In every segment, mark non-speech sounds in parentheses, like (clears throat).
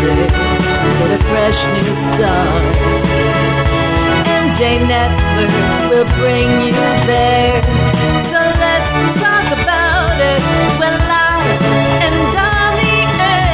A fresh new Network will bring you there. So let's talk about it. We're live and on the air.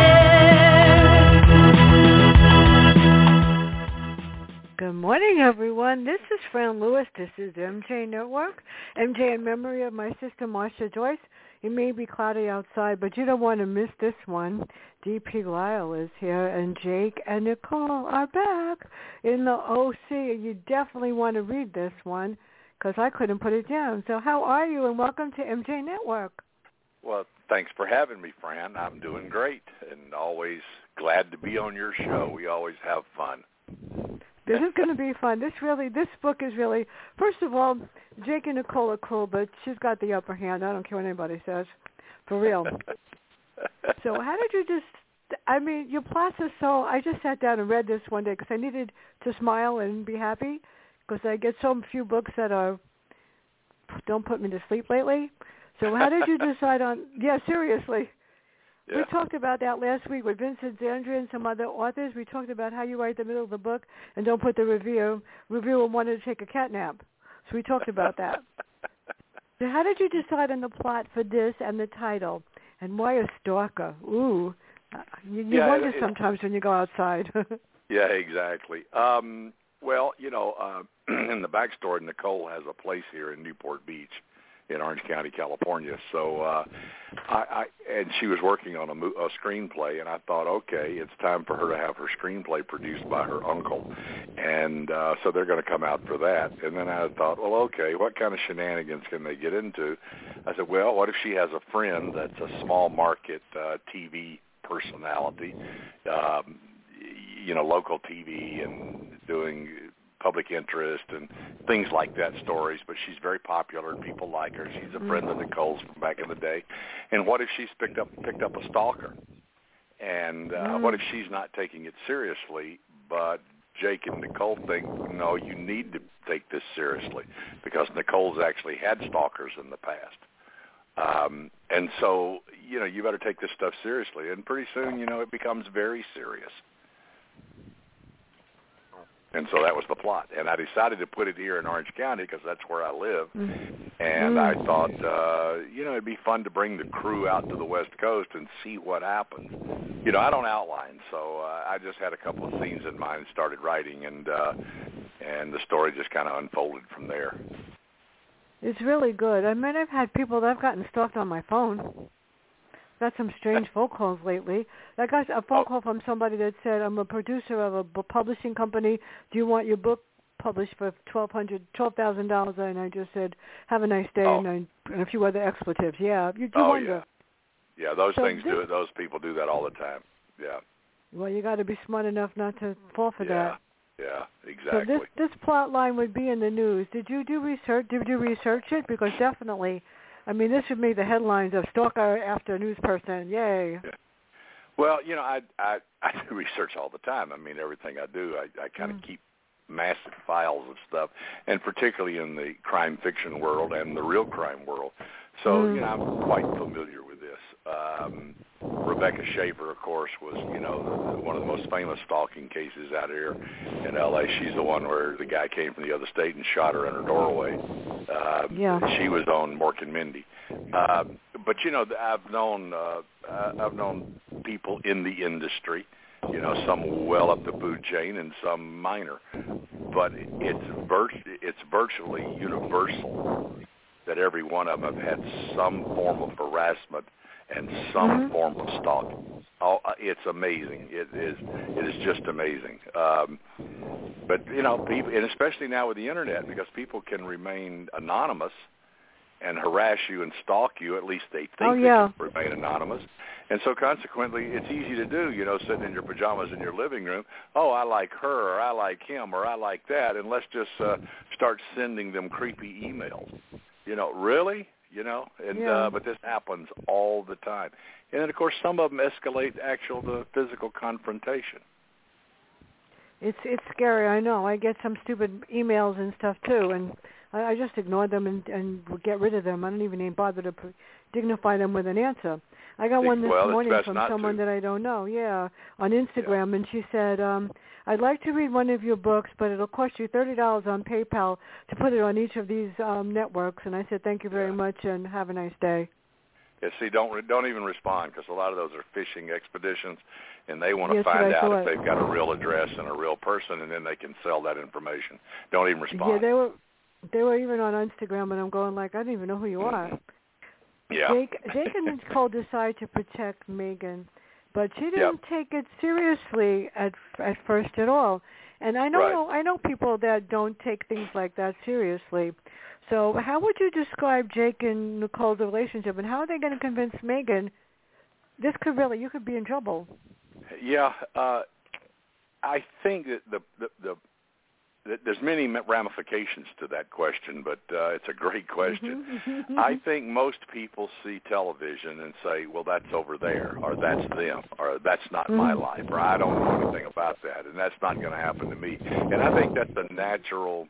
Good morning, everyone. This is Fran Lewis. This is MJ Network. MJ in memory of my sister Marsha Joyce. It may be cloudy outside, but you don't want to miss this one. DP Lyle is here, and Jake and Nicole are back in the OC. You definitely want to read this one because I couldn't put it down. So how are you, and welcome to MJ Network. Well, thanks for having me, Fran. I'm doing great and always glad to be on your show. We always have fun. This is going to be fun. This really, this book is really. First of all, Jake and Nicole are cool, but she's got the upper hand. I don't care what anybody says, for real. (laughs) so how did you just? I mean, your plots are so. I just sat down and read this one day because I needed to smile and be happy because I get so few books that are don't put me to sleep lately. So how did you (laughs) decide on? Yeah, seriously. Yeah. We talked about that last week with Vincent Zandri and some other authors. We talked about how you write the middle of the book and don't put the review. Reviewer wanted to take a cat nap. So we talked about that. (laughs) so how did you decide on the plot for this and the title? And why a stalker? Ooh. Uh, You, you Yeah, wonder it- sometimes when you go outside. (laughs) yeah, exactly. Um, well, you know, uh, (clears throat) in the backstory, Nicole has a place here in Newport Beach, in Orange County, California. So, uh, I, I and she was working on a, a screenplay, and I thought, okay, it's time for her to have her screenplay produced by her uncle, and uh, so they're going to come out for that. And then I thought, well, okay, what kind of shenanigans can they get into? I said, well, what if she has a friend that's a small market uh, TV personality, um, you know, local TV and doing public interest and things like that stories, but she's very popular and people like her. She's a friend of Nicole's from back in the day. And what if she's picked up picked up a stalker? And uh, what if she's not taking it seriously, but Jake and Nicole think, no, you need to take this seriously because Nicole's actually had stalkers in the past. Um, and so, you know, you better take this stuff seriously. And pretty soon, you know, it becomes very serious. And so that was the plot. And I decided to put it here in Orange County because that's where I live. And I thought, uh, you know, it'd be fun to bring the crew out to the West Coast and see what happens. You know, I don't outline, so uh, I just had a couple of scenes in mind and started writing, and uh, and the story just kind of unfolded from there. It's really good. I mean, I've had people that I've gotten stalked on my phone. Got some strange phone calls lately. I got a phone Oh. call from somebody that said, "I'm a producer of a bu- publishing company. Do you want your book published for twelve hundred, twelve thousand dollars?" And I just said, "Have a nice day," Oh. and, I, and a few other expletives. Yeah, you do oh wonder. yeah, yeah. Those So things this- do it. Those people do that all the time. Yeah, Well, you got to be smart enough not to fall for yeah, that. yeah. So Exactly. this this plot line would be in the news. Did you do research? Did you research it? Because definitely, I mean, this would make the headlines of stalker after a news person. Yay! Well, you know, I I I do (laughs) research all the time. I mean, everything I do, I I kind of Mm. keep massive files of stuff, and particularly in the crime fiction world and the real crime world. So, Mm. you know, I'm quite familiar with this. Um, Rebecca Schaeffer, of course, was you know the, the, one of the most famous stalking cases out here in L.A. She's the one where the guy came from the other state and shot her in her doorway. Um, Yeah. She was on Mork and Mindy. Uh, but you know, I've known uh, uh, I've known people in the industry. You know, some well up the food chain and some minor. But it's vir- it's virtually universal that every one of them have had some form of harassment and some Mhm. form of stalking. Oh, uh, it's amazing. It is. It is just amazing. Um, but you know, people, and especially now with the internet, because people can remain anonymous and harass you and stalk you. At least they think oh, they yeah. can remain anonymous. And so consequently, it's easy to do, you know, sitting in your pajamas in your living room. Oh, I like her, or I like him, or I like that, and let's just uh, start sending them creepy emails. You know, really? You know, and Yeah. uh, but this happens all the time. And then, of course, some of them escalate actual to physical confrontation. It's it's scary. I know. I get some stupid emails and stuff too, and I, I just ignore them and and get rid of them. I don't even bother to p- dignify them with an answer. I got one this Well, morning from someone to. that I don't know. Yeah, on Instagram, and she said, um, "I'd like to read one of your books, but it'll cost you thirty dollars on PayPal to put it on each of these um, networks." And I said, "Thank you very Yeah. much, and have a nice day." Yeah, see, don't re- don't even respond because a lot of those are fishing expeditions, and they want to Yes, find out if they've got a real address and a real person, and then they can sell that information. Don't even respond. Yeah, they were they were even on Instagram, and I'm going like, I don't even know who you are. Yeah. Jake, Jake and Nicole decided to protect Megan, but she didn't take it seriously at at first at all. And I know I know people that don't take things like that seriously. So how would you describe Jake and Nicole's relationship, and how are they going to convince Megan? This could really you could be in trouble. Yeah, uh, I think that the, the the there's many ramifications to that question, but uh, it's a great question. Mhm. I think most people see television and say, "Well, that's over there," or "That's them," or "That's not my Mhm. life," or "I don't know anything about that," and that's not going to happen to me. And I think that's a natural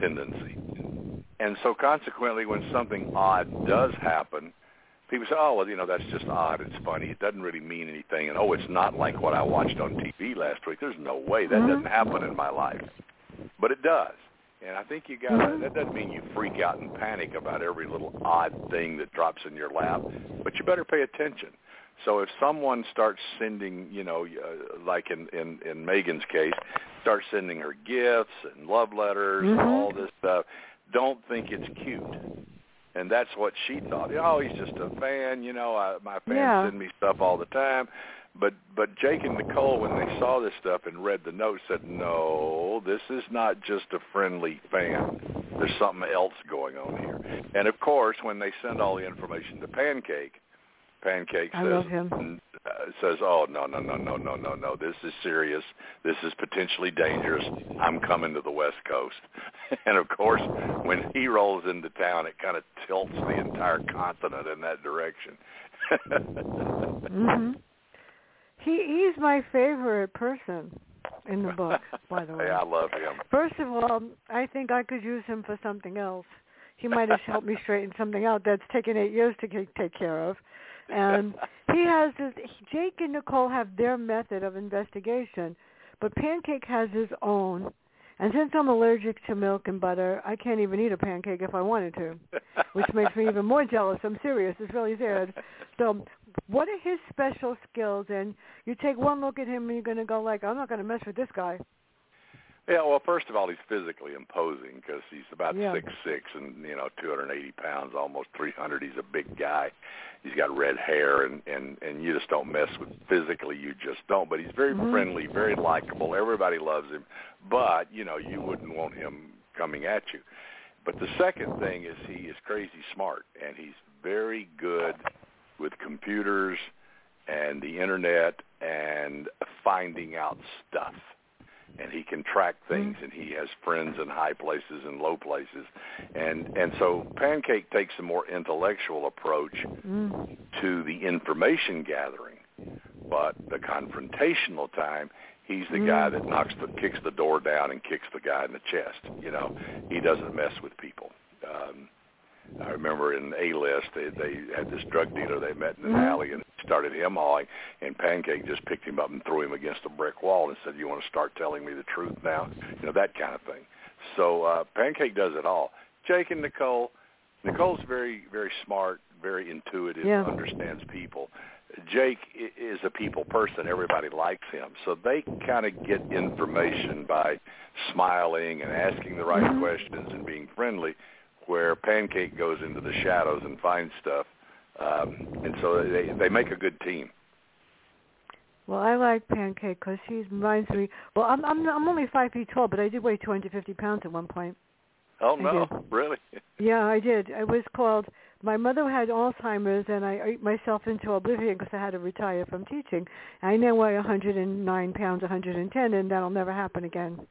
tendency. And so, consequently, when something odd does happen, people say, "Oh, well, you know, that's just odd. It's funny. It doesn't really mean anything." And oh, it's not like what I watched on TV last week. There's no way that Mhm. doesn't happen in my life, but it does. And I think you got to Mhm. that doesn't mean you freak out and panic about every little odd thing that drops in your lap, but you better pay attention. So if someone starts sending, you know, uh, like in, in in Megan's case, starts sending her gifts and love letters and Mhm. all this stuff, don't think it's cute. And that's what she thought. Oh, he's just a fan, you know. I, my fans Yeah. send me stuff all the time. But but Jake and Nicole, when they saw this stuff and read the note, said, "No, this is not just a friendly fan. There's something else going on here." And of course, when they send all the information to Pancake, Pancake I says, love him. uh, says, "Oh no no no no no no no! This is serious. This is potentially dangerous. I'm coming to the West Coast." (laughs) and of course, when he rolls into town, it kind of tilts the entire continent in that direction. (laughs) Mhm. He he's my favorite person in the book, by the (laughs) way. Yeah, I love him. First of all, I think I could use him for something else. He might have helped me straighten something out that's taken eight years to take take care of. And (laughs) he has this. Jake and Nicole have their method of investigation, but Pancake has his own. And since I'm allergic to milk and butter, I can't even eat a pancake if I wanted to, which makes me even more jealous. I'm serious. It's really sad. So, what are his special skills? And you take one look at him, and you're going to go like, I'm not going to mess with this guy. Yeah, well, first of all, he's physically imposing because he's about Yeah. six six and you know 280 pounds, almost 300. He's a big guy. He's got red hair, and and and you just don't mess with physically. You just don't. But he's very Mhm. friendly, very likable. Everybody loves him. But you know, you wouldn't want him coming at you. But the second thing is he is crazy smart, and he's very good with computers and the internet and finding out stuff. And he can track things and he has friends in high places and low places. And and so pancake takes a more intellectual approach Mm. to the information gathering. But the confrontational time he's the guy that knocks the kicks the door down and kicks the guy in the chest you know? He doesn't mess with people. Um I remember in A list they they had this drug dealer they met in an Mhm. alley and started him hauling and Pancake just picked him up and threw him against a brick wall and said, You want to start telling me the truth now? You know, that kind of thing. So uh Pancake does it all. Jake and Nicole Nicole's very, very smart, very intuitive, Yeah. understands people. Jake is a people person. Everybody likes him. So they kind of get information by smiling and asking the right Mhm. questions and being friendly where Pancake goes into the shadows and finds stuff. Um, and so they they make a good team. Well, I like Pancake because he reminds me. Well, I'm I'm I'm only five feet tall, but I did weigh 250 pounds at one point. Oh I no, did. (laughs) really? Yeah, I did. I was called. My mother had Alzheimer's, and I ate myself into oblivion because I had to retire from teaching. I now weigh 109 pounds, 110, and that'll never happen again.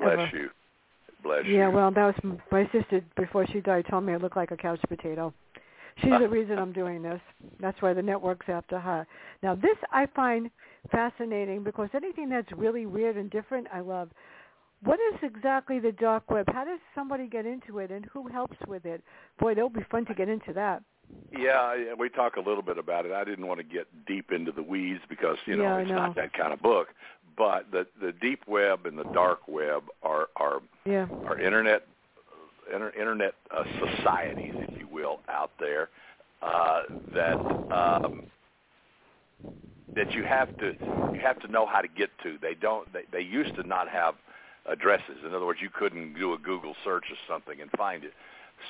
Bless ever. you. Bless Yeah, well, that was my sister before she died. Told me I look like a couch potato. She's the (laughs) reason I'm doing this. That's why the network's after her. Now, this I find fascinating because anything that's really weird and different, I love. What is exactly the dark web? How does somebody get into it, and who helps with it? Boy, that would be fun to get into that. Yeah, yeah, we talk a little bit about it. I didn't want to get deep into the weeds because you know Yeah, it's know. not that kind of book. But the the deep web and the dark web are are Yeah. are internet inter, internet uh, societies, if you will, out there uh, that um, that you have to you have to know how to get to. They don't. They, they used to not have addresses. In other words, you couldn't do a Google search or something and find it.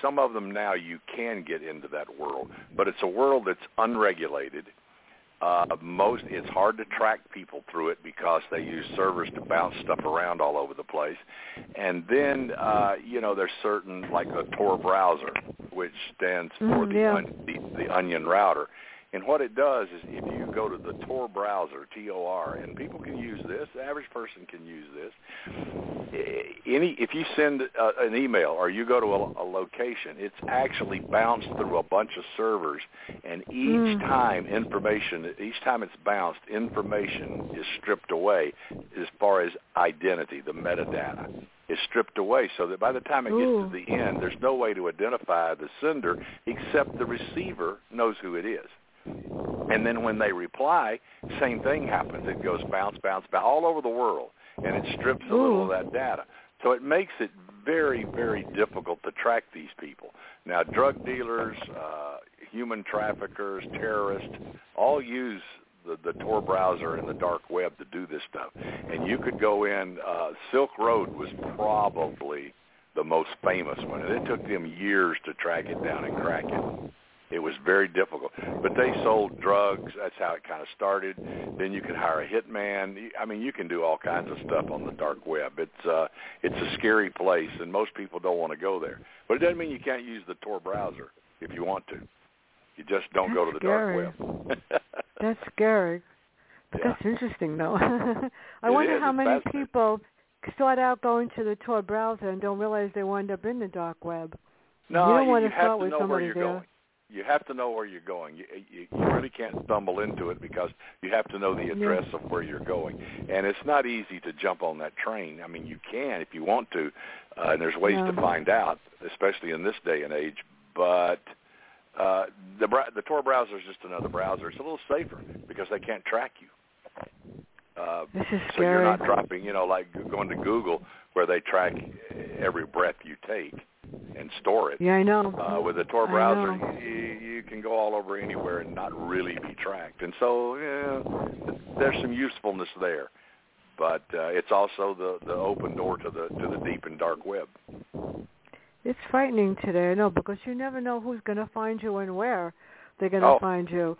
Some of them now you can get into that world, but it's a world that's unregulated. Uh, most it's hard to track people through it because they use servers to bounce stuff around all over the place, and then uh, you know there's certain like a Tor browser, which stands for Mm, the, yeah. on, the the Onion router, and what it does is if you go to the Tor browser, T-O-R, and people can use this, the average person can use this. Eh, Any if you send uh, an email or you go to a, a location, it's actually bounced through a bunch of servers, and each Mm. time information, each time it's bounced, information is stripped away as far as identity, the metadata is stripped away so that by the time it gets Ooh. to the end, there's no way to identify the sender except the receiver knows who it is. And then when they reply, same thing happens. It goes bounce, bounce, bounce all over the world, and it strips a little of that data. So it makes it very, very difficult to track these people. Now, drug dealers, uh, human traffickers, terrorists, all use the, the Tor browser and the dark web to do this stuff. And you could go in. Uh, Silk Road was probably the most famous one, and it took them years to track it down and crack it. It was very difficult, but they sold drugs. That's how it kind of started. Then you could hire a hitman. I mean, you can do all kinds of stuff on the dark web. It's uh, it's a scary place, and most people don't want to go there. But it doesn't mean you can't use the Tor browser if you want to. You just don't go to the scary. dark web. (laughs) That's scary. But Yeah. that's interesting, though. (laughs) I It wonder is. how It's many people start out going to the Tor browser and don't realize they wind up in the dark web. No, You don't have start to with know where you're there. going. You have to know where you're going. You, you, you really can't stumble into it because you have to know the address of where you're going. And it's not easy to jump on that train. I mean, you can if you want to, uh, and there's ways to find out, especially in this day and age. But uh, the the Tor browser is just another browser. It's a little safer because they can't track you. Uh, This is so you're not dropping, you know, like going to Google where they track every breath you take and store it. Yeah, I know. Uh, with the Tor browser, you, you can go all over anywhere and not really be tracked. And so, yeah, there's some usefulness there, but uh, it's also the the open door to the to the deep and dark web. It's frightening today, I know, because you never know who's going to find you and where they're going to Oh. find you.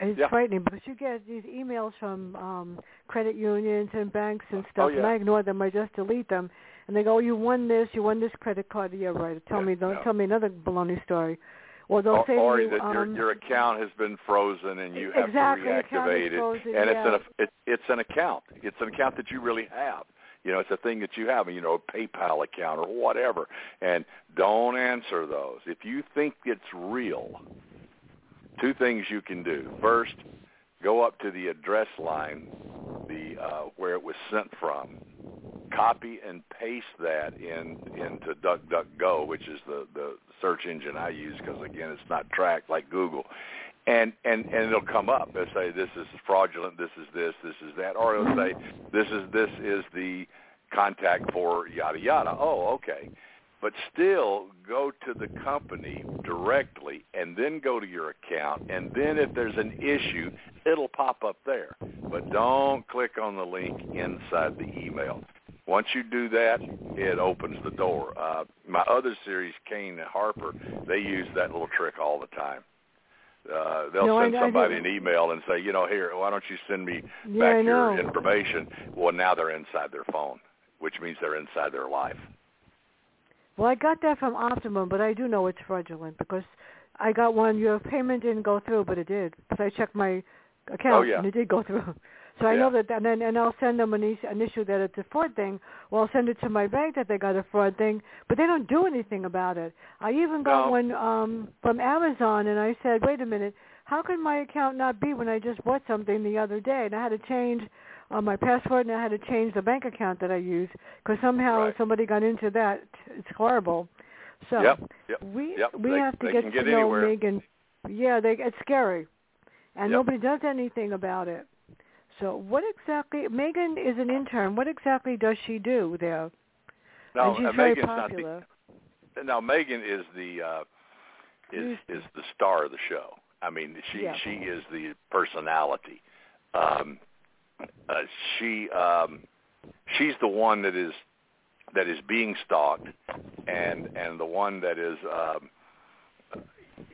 It's Yeah. frightening because you get these emails from um credit unions and banks and Oh, stuff, and. I ignore them. I just delete them, and they go, "You won this. You won this credit card." Yeah, right. Tell Yeah, me, don't yeah. tell me another baloney story. Or they'll or say or you, that your um, your account has been frozen and you have Exactly, to reactivate it. frozen, and yeah. it's an it, it's an account. It's an account that you really have. You know, it's a thing that you have, you know, a PayPal account or whatever. And don't answer those. If you think it's real, two things you can do. First, go up to the address line, the uh, where it was sent from. Copy and paste that in into DuckDuckGo, which is the the search engine I use because again, it's not tracked like Google. And and and it'll come up. It'll say this is fraudulent. This is this. This is that. Or it'll say this is this is the contact for yada yada. Oh, okay but still go to the company directly and then go to your account and then if there's an issue it'll pop up there. But don't click on the link inside the email. Once you do that it opens the door. Uh, my other series Cain and Harper they use that little trick all the time. Uh, they'll No, send I somebody didn't- an email and say, you know, here, why don't you send me Yeah, back your information? Well, now they're inside their phone, which means they're inside their life. Well, I got that from Optimum, but I do know it's fraudulent because I got one. Your payment didn't go through, but it did. So I checked my account, Oh, yeah. and it did go through. (laughs) So I Yeah. know that, and then and I'll send them an, is- an issue that it's a fraud thing. Well, I'll send it to my bank that they got a fraud thing, but they don't do anything about it. I even got No. one um from Amazon, and I said, wait a minute, how can my account not be when I just bought something the other day? And I had to change uh, my password, and I had to change the bank account that I use because somehow Right. somebody got into that. It's horrible. So Yep, yep, we yep. we They- have to get can to know anywhere. Megan. Yeah, they it's scary, and Yep. nobody does anything about it. So what exactly? Megan is an intern. What exactly does she do there? No, and she's uh, very Megan's popular. the. Now Megan is the uh, is is the star of the show. I mean, she Yeah. she is the personality. Um, uh, she um, she's the one that is that is being stalked, and and the one that is. Um,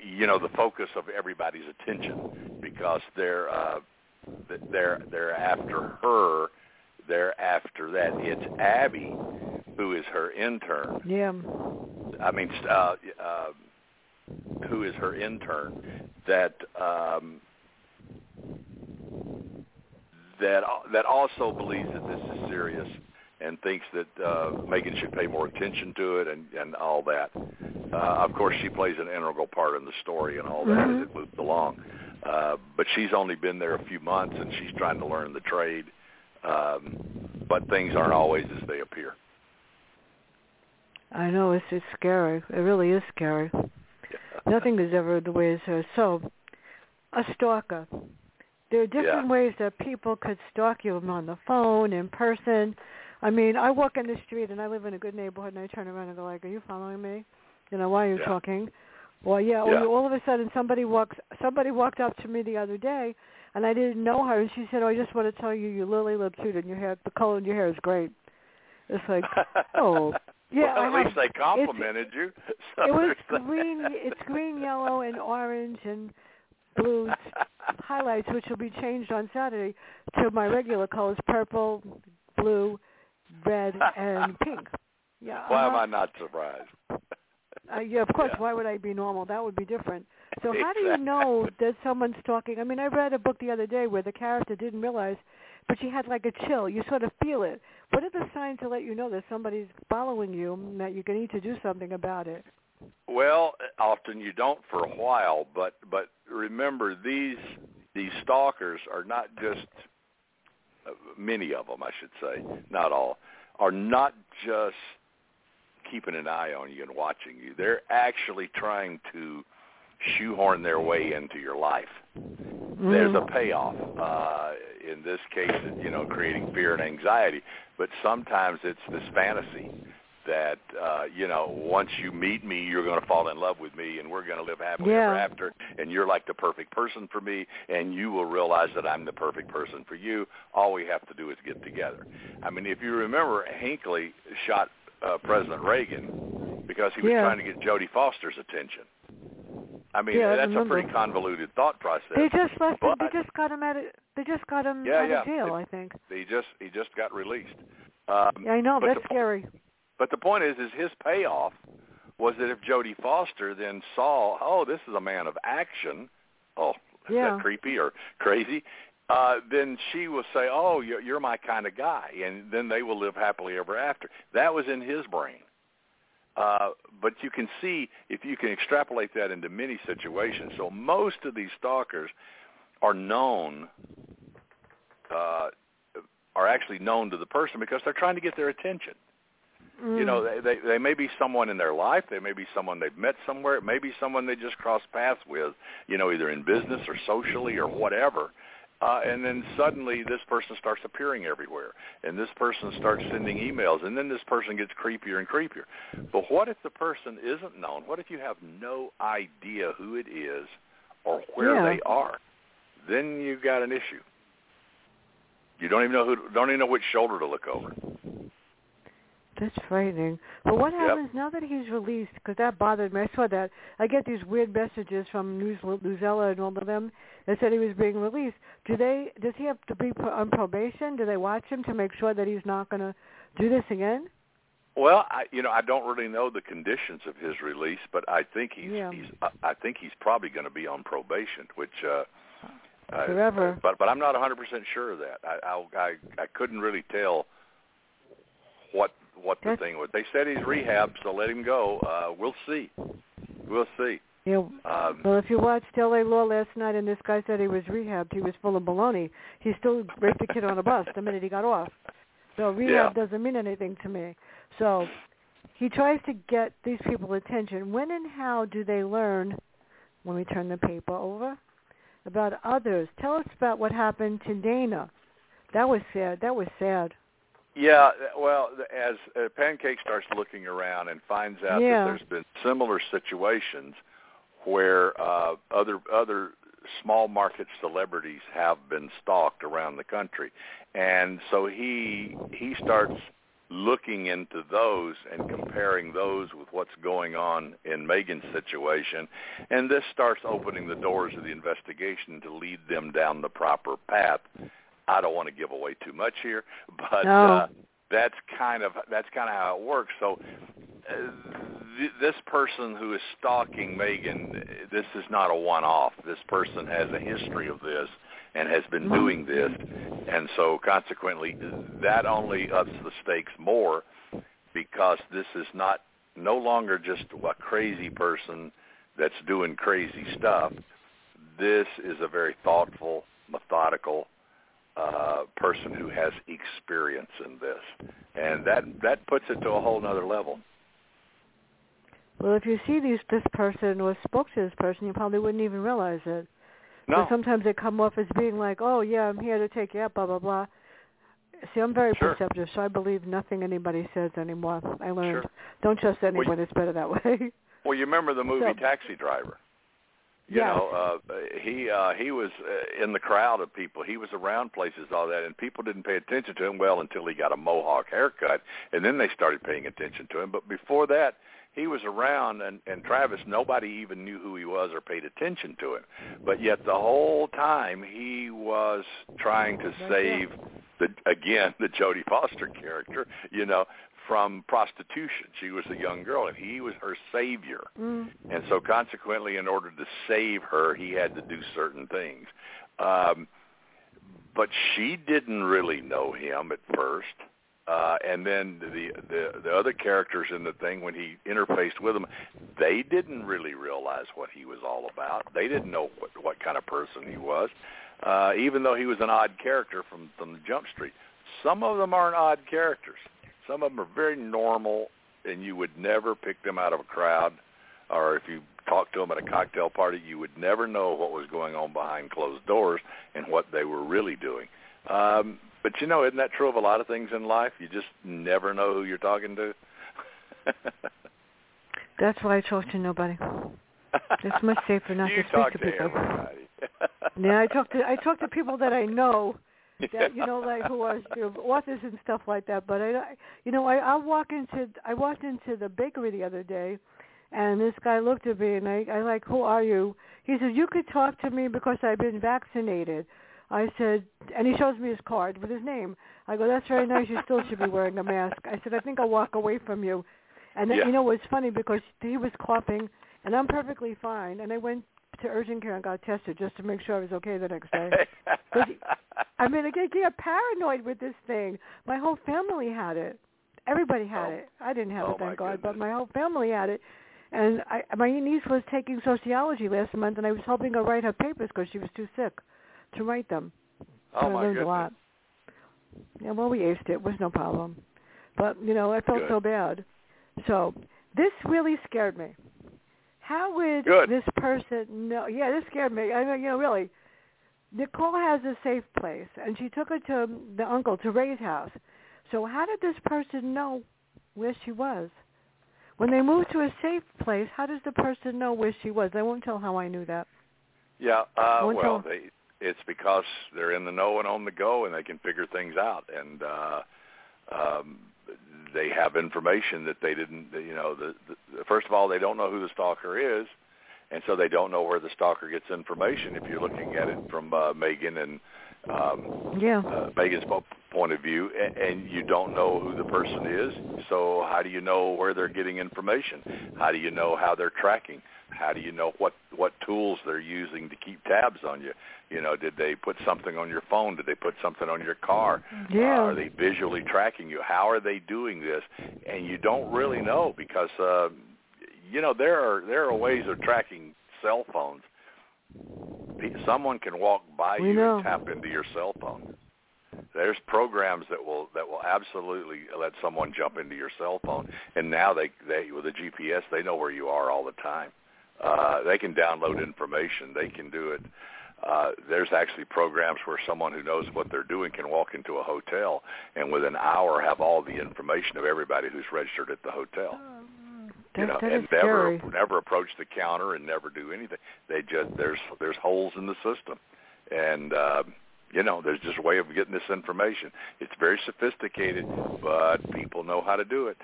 you know the focus of everybody's attention because they're uh, they're they're after her. They're after that. It's Abby, who is her intern. Yeah. I mean, uh, uh, who is her intern? That um, that that also believes that this is serious and thinks that uh, Megan should pay more attention to it and and all that. Uh, of course, she plays an integral part in the story and all that Mhm. as it moves along. Uh, but she's only been there a few months and she's trying to learn the trade. Um, but things aren't always as they appear. I know it's it's scary. It really is scary. Nothing is ever the way it is. So, a stalker. There are different Yeah. ways that people could stalk you on the phone, in person. I mean, I walk in the street and I live in a good neighborhood, and I turn around and go like, "Are you following me? You know, why are you Yeah. talking?" Well, yeah. Yeah. Or all of a sudden, somebody walks. Somebody walked up to me the other day, and I didn't know her, and she said, "Oh, I just want to tell you, you really look cute, and your hair, the color in your hair is great." It's like, (laughs) oh, yeah. well, I at have- least they complimented you. (laughs) So it was there's that. green. It's green, yellow, and orange, and blue (laughs) highlights, which will be changed on Saturday to my regular colors: purple, blue, red, and (laughs) pink. Yeah. Why am uh-huh. I not surprised? Uh, yeah, of course. Yeah. Why would I be normal? That would be different. So how do you know that someone's talking? I mean, I read a book the other day where the character didn't realize, but she had like a chill. You sort of feel it. What are the signs to let you know that somebody's following you and that you need to do something about it? Well, often you don't for a while, but but remember these these stalkers are not just uh, many of them, I should say, not all, are not just keeping an eye on you and watching you. They're actually trying to shoehorn their way into your life. There's a Mm. payoff. Uh, in this case, you know, creating fear and anxiety. But sometimes it's this fantasy that uh, you know, once you meet me, you're going to fall in love with me, and we're going to live happily Yeah. ever after. And you're like the perfect person for me, and you will realize that I'm the perfect person for you. All we have to do is get together. I mean, if you remember, Hinckley shot uh, President Reagan because he was Yeah. trying to get Jodie Foster's attention. I mean, Yeah, I that's a pretty convoluted thought process. They just left. him But- they just got him out of. They just got him Yeah, out yeah. of jail. It- I think. he just he just got released. Um, Yeah, I know. That's the, scary. But the point is, is his payoff was that if Jodie Foster then saw, oh, this is a man of action. Oh, is Yeah. that creepy or crazy? Uh, then she will say, oh, you're, you're my kind of guy, and then they will live happily ever after. That was in his brain. Uh, but you can see if you can extrapolate that into many situations. So most of these stalkers are known, uh, are actually known to the person because they're trying to get their attention. You know, Mm. they, they they may be someone in their life. They may be someone they've met somewhere. It may be someone they just crossed paths with. You know, either in business or socially or whatever. Uh, and then suddenly this person starts appearing everywhere, and this person starts sending emails, and then this person gets creepier and creepier. But what if the person isn't known? What if you have no idea who it is or where Yeah. they are? Then you've got an issue. You don't even know who, don't even know which shoulder to look over. That's frightening. But what Yep. happens now that he's released? Because that bothered me. I saw that. I get these weird messages from News Newsella and all of them that said he was being released. Do they? Does he have to be on probation? Do they watch him to make sure that he's not going to do this again? Well, I, you know, I don't really know the conditions of his release, but I think he's, Yeah. he's I, I think he's probably going to be on probation, which uh, I- Forever. but but I'm not 100 percent sure of that. I, I I I couldn't really tell what what the That's- thing was. They said he's rehab, so let him go. Uh, we'll see. We'll see. Yeah. Um, Well, if you watched L.A. Law last night, and this guy said he was rehabbed, he was full of baloney. He still raped a kid on a bus the minute he got off. So rehab Yeah. doesn't mean anything to me. So he tries to get these people attention. When and how do they learn when we turn the paper over about others? Tell us about what happened to Dana. That was sad. That was sad. Yeah, well, as uh, Pancake starts looking around and finds out Yeah. that there's been similar situations where uh, other other small market celebrities have been stalked around the country, and so he he starts looking into those and comparing those with what's going on in Megan's situation, and this starts opening the doors of the investigation to lead them down the proper path. I don't want to give away too much here, (laughs) but No. uh, that's kind of that's kind of how it works. So uh, th- this person who is stalking Megan, this is not a one-off. This person has a history of this and has been doing this, and so consequently, that only ups the stakes more because this is not no longer just a crazy person that's doing crazy stuff. This is a very thoughtful, methodical uh, person who has experience in this, and that that puts it to a whole nother level. Well, if you see these this person or spoke to this person, you probably wouldn't even realize it. No, So sometimes they come off as being like, "Oh yeah, I'm here to take you out," blah blah blah. See, I'm very Sure. perceptive, so I believe nothing anybody says anymore. I learned Sure. don't trust Well, anyone. it's better that way. well, you remember the movie So- Taxi Driver? You know, uh, he uh, he was uh, in the crowd of people. He was around places, all that, and people didn't pay attention to him well until he got a mohawk haircut, and then they started paying attention to him. But before that, he was around, and and Travis, nobody even knew who he was or paid attention to him. But yet, the whole time, he was trying to save the again (laughs) the Jodie Foster character, you know, from prostitution. She was a young girl, and he was her savior. mm. And so consequently, in order to save her, he had to do certain things. Um, but she didn't really know him at first. Uh, and then the, the the other characters in the thing, when he interfaced with them, they didn't really realize what he was all about. They didn't know what what kind of person he was, uh, even though he was an odd character from from Jump Street. Some of them aren't odd characters. Some of them are very normal, and you would never pick them out of a crowd, or if you talked to them at a cocktail party, you would never know what was going on behind closed doors and what they were really doing. Um, but you know, isn't that true of a lot of things in life? You just never know who you're talking to. (laughs) That's why I talk to nobody. It's much safer not (laughs) you to speak to to people. everybody. (laughs) Yeah, I talk to I talk to people that I know that you know like who are you know, authors and stuff like that. But I, you know, I I walk into I walked into the bakery the other day, and this guy looked at me and I I like who are you? He said you could talk to me because I've been vaccinated. I said, and he shows me his card with his name. I go, that's very nice. You still should be wearing a mask. I said, I think I'll walk away from you. And then, Yeah. you know, it's funny because he was coughing, and I'm perfectly fine. And I went to urgent care and got tested just to make sure I was okay the next day. I mean, I get, get paranoid with this thing. My whole family had it. Everybody had Oh. it. I didn't have Oh, it, thank God, but my whole family had it. And I, my niece was taking sociology last month, and I was helping her write her papers because she was too sick to write them. oh so I my learned goodness. a lot. Yeah, well, we aced it. It was no problem. But, you know, I felt Good. so bad. So this really scared me. How would Good. this person know? Yeah, this scared me. I mean, you know, really. Nicole has a safe place, and she took her to the uncle, to Ray's house. So how did this person know where she was? When they moved to a safe place, how does the person know where she was? I won't tell how I knew that. Yeah, uh, well, tell- they, it's because they're in the know and on the go, and they can figure things out. And uh, um, they have information that they didn't. You know, the, the first of all, they don't know who the stalker is, and so they don't know where the stalker gets information. If you're looking at it from uh, Megan and um, Yeah. uh, Megan's po- point of view, and, and you don't know who the person is. So how do you know where they're getting information? How do you know how they're tracking? How do you know what what tools they're using to keep tabs on you? You know, did they put something on your phone? Did they put something on your car? Yeah. Uh, are they visually tracking you? How are they doing this? And you don't really know because uh, you know there are there are ways of tracking cell phones. Someone can walk by We you know. and tap into your cell phone. There's programs that will that will absolutely let someone jump into your cell phone, and now they they with a GPS they know where you are all the time. Uh, they can download information. They can do it. Uh, there's actually programs where someone who knows what they're doing can walk into a hotel and within an hour have all the information of everybody who's registered at the hotel. You know, and never scary. never approach the counter and never do anything. They just there's there's holes in the system, and uh, you know there's just a way of getting this information. It's very sophisticated, but people know how to do it.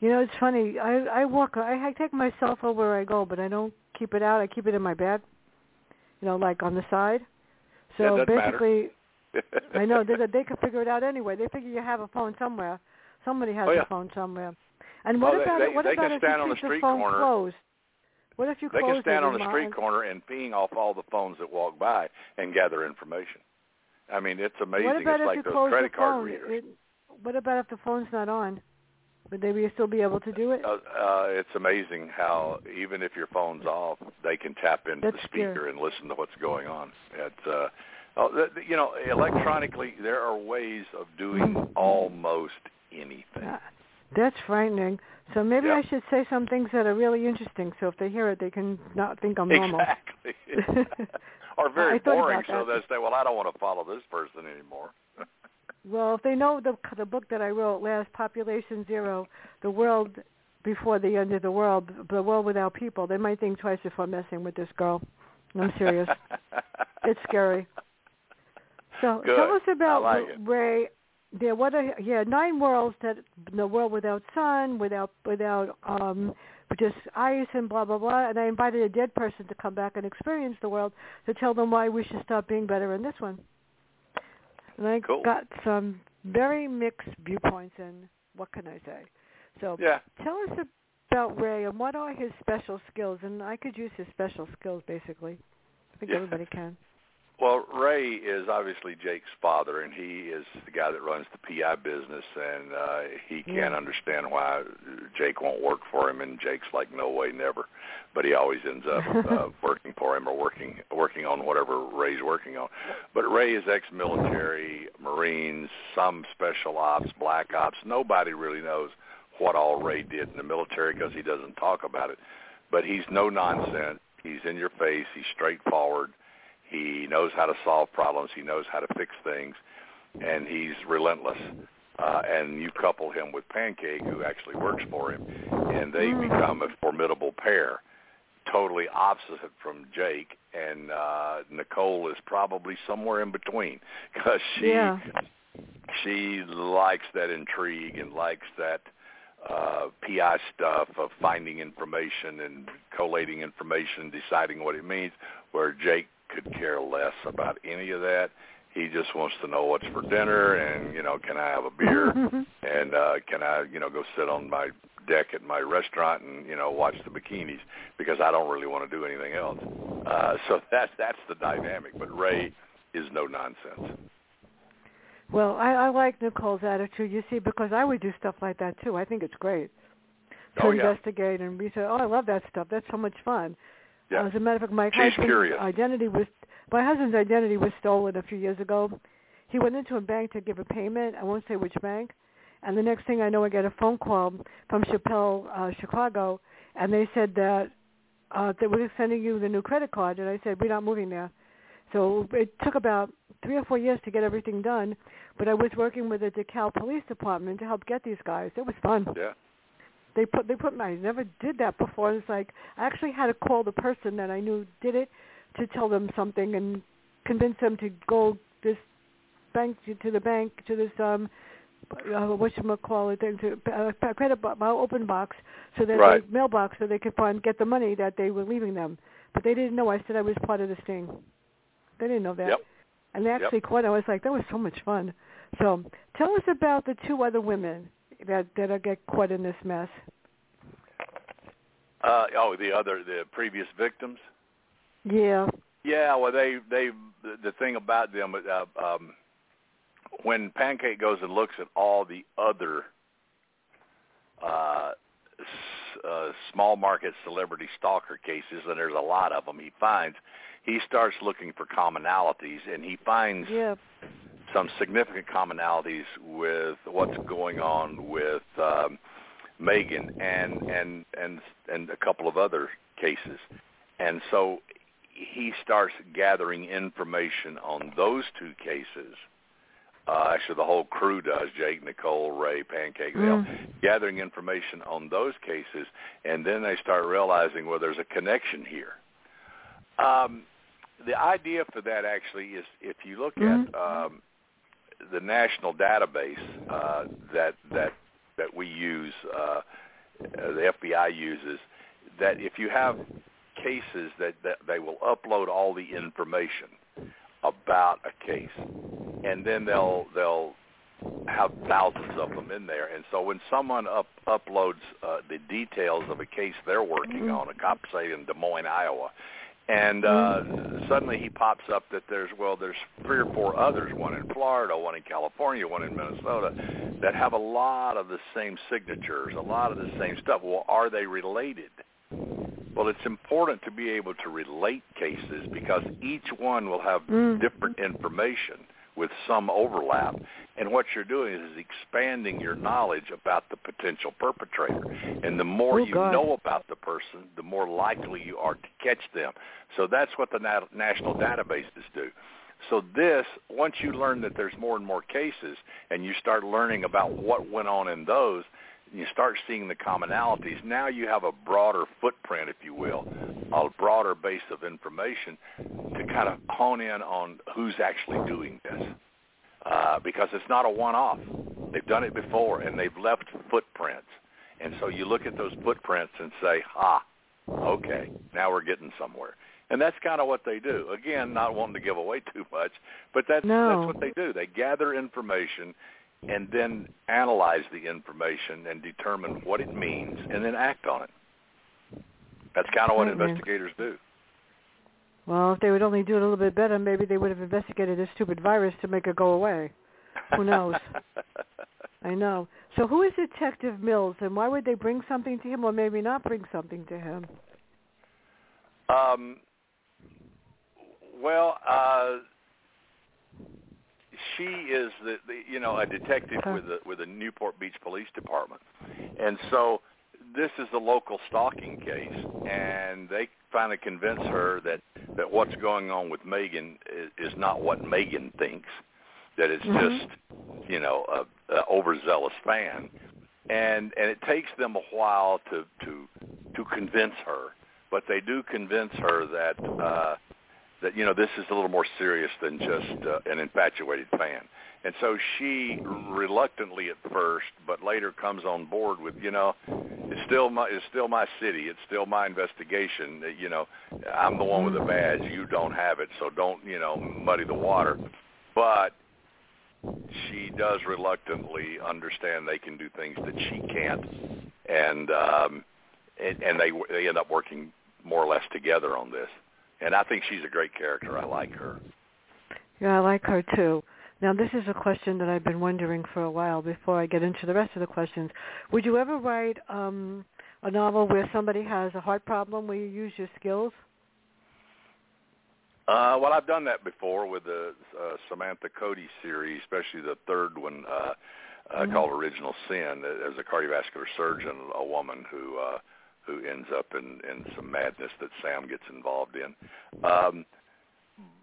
You know, it's funny. I I walk. I, I take my cell phone where I go, but I don't keep it out. I keep it in my bag. You know, like on the side. So it basically, (laughs) I know they they can figure it out anyway. They figure you have a phone somewhere. Somebody has Oh, yeah. a phone somewhere. And what Oh, about they- what they about can if stand you on the street phone corner. closed? What if you they close can stand on the street corner and ping off all the phones that walk by and gather information. I mean, it's amazing. What about it's if like you those close credit the card phone? readers. It, what about if the phone's not on? Would they be, still be able to do it? uh, uh, it's amazing how even if your phone's off, they can tap into That's the speaker and listen to what's going on. It's, uh, oh, you know, electronically, there are ways of doing (laughs) almost anything. That's frightening. So maybe Yep. I should say some things that are really interesting, so if they hear it, they can not think I'm normal. Exactly. (laughs) or very boring, so that. they say, "Well, I don't want to follow this person anymore." (laughs) Well, if they know the the book that I wrote last, Population Zero, the world before the end of the world, the world without people, they might think twice before messing with this girl. I'm serious. (laughs) it's scary. So Good. tell us about like. Ray. There, what are yeah nine worlds that the world without sun, without without um just ice and blah blah blah. And I invited a dead person to come back and experience the world to tell them why we should stop being better in this one. And I Cool. got some very mixed viewpoints, and what can I say? So yeah. tell us about Ray and what are his special skills. And I could use his special skills basically. I think Yeah. everybody can. Well, Ray is obviously Jake's father, and he is the guy that runs the PI business, and uh, he can't Yeah. understand why Jake won't work for him. And Jake's like, "No way, never." But he always ends up (laughs) uh, working for him or working working on whatever Ray's working on. But Ray is ex-military, Marines, some special ops, black ops. Nobody really knows what all Ray did in the military because he doesn't talk about it. But he's no nonsense. He's in your face. He's straightforward. He knows how to solve problems. He knows how to fix things, and he's relentless. Uh, and you couple him with Pancake, who actually works for him, and they Mm. become a formidable pair. Totally opposite from Jake, and uh, Nicole is probably somewhere in between because she Yeah. she likes that intrigue and likes that uh, PI stuff of finding information and collating information, deciding what it means, where Jake could care less about any of that. He just wants to know what's for dinner and, you know, can I have a beer (laughs) and uh can I, you know, go sit on my deck at my restaurant and, you know, watch the bikinis because I don't really want to do anything else. Uh so (laughs) that's that's the dynamic, but Ray is no nonsense. Well, I, I like Nicole's attitude. You see, because I would do stuff like that too. I think it's great to Oh, yeah. investigate and research. Oh, I love that stuff. That's so much fun. Yeah. As a matter of fact, my She's husband's curious. identity was my husband's identity was stolen a few years ago. He went into a bank to give a payment. I won't say which bank. And the next thing I know, I get a phone call from Chappelle, uh, Chicago, and they said that uh, they were sending you the new credit card. And I said, we're not moving there. So it took about three or four years to get everything done. But I was working with the DeKalb Police Department to help get these guys. It was fun Yeah. They put they put my I never did that before. It's like I actually had to call the person that I knew did it to tell them something and convince them to go this bank to, the bank to this um uh, what you call it thing to uh, credit bo- open box so that Right. they mailbox so they could find get the money that they were leaving them. But they didn't know I said I was part of the sting. They didn't know that. Yep. and they actually Yep. caught. I was like, that was so much fun. So tell us about the two other women that that are get caught in this mess. Uh, oh, the other, the previous victims. Yeah. Yeah, well, they they the, the thing about them, uh, um, when Pancake goes and looks at all the other uh, s- uh, small market celebrity stalker cases, and there's a lot of them, he finds he starts looking for commonalities, and he finds Yeah. Some significant commonalities with what's going on with um, Megan and and and and a couple of other cases, and so he starts gathering information on those two cases. Uh, actually, the whole crew does. Jake, Nicole, Ray, Pancake, they all Mm. gathering information on those cases, and then they start realizing, well, there's a connection here. Um, the idea for that actually is, if you look Mhm. at um, the national database uh, that that that we use, uh, uh, the FBI uses, that if you have cases that, that they will upload all the information about a case, and then they'll they'll have thousands of them in there. And so when someone up, uploads uh, the details of a case they're working Mhm. on, a cop say in Des Moines, Iowa, and uh, suddenly he pops up that there's well, there's three or four others, one in Florida, one in California, one in Minnesota, that have a lot of the same signatures, a lot of the same stuff. Well, are they related? Well, it's important to be able to relate cases because each one will have Mm. different information with some overlap. And what you're doing is expanding your knowledge about the potential perpetrator. And the more Oh, you God. know about the person, the more likely you are to catch them. So that's what the nat- national databases do. So this, once you learn that there's more and more cases and you start learning about what went on in those, you start seeing the commonalities. Now you have a broader footprint, if you will, a broader base of information to kind of hone in on who's actually doing this. Uh, because it's not a one-off. They've done it before, and they've left footprints. And so you look at those footprints and say, ha, okay, now we're getting somewhere. And that's kind of what they do. Again, not wanting to give away (laughs) too much, but that's No. that's what they do. They gather information and then analyze the information and determine what it means and then act on it. That's kind of what investigators do. Well, if they would only do it a little bit better, maybe they would have investigated this stupid virus to make it go away. Who knows? (laughs) I know. So who is Detective Mills, and why would they bring something to him, or maybe not bring something to him? Um, well, uh, she is the, the you know a detective with the with the Newport Beach Police Department, and so this is a local stalking case, and they finally convince her that that what's going on with Megan is, is not what Megan thinks, that it's Mhm. just you know a, a overzealous fan, and and it takes them a while to to to convince her, but they do convince her that uh, that you know this is a little more serious than just uh, an infatuated fan. And so she reluctantly at first, but later comes on board with you know it's still my it's still my city, it's still my investigation. You know I'm the one with the badge, you don't have it, so don't you know muddy the water. But she does reluctantly understand they can do things that she can't, and um, and, and they they end up working more or less together on this. And I think she's a great character. I like her. Yeah, I like her too. Now, this is a question that I've been wondering for a while before I get into the rest of the questions. Would you ever write um, a novel where somebody has a heart problem where you use your skills? Uh, well, I've done that before with the uh, Samantha Cody series, especially the third one uh, uh, Mhm. called Original Sin. As a cardiovascular surgeon, a woman who uh, who ends up in, in some madness that Sam gets involved in. Um,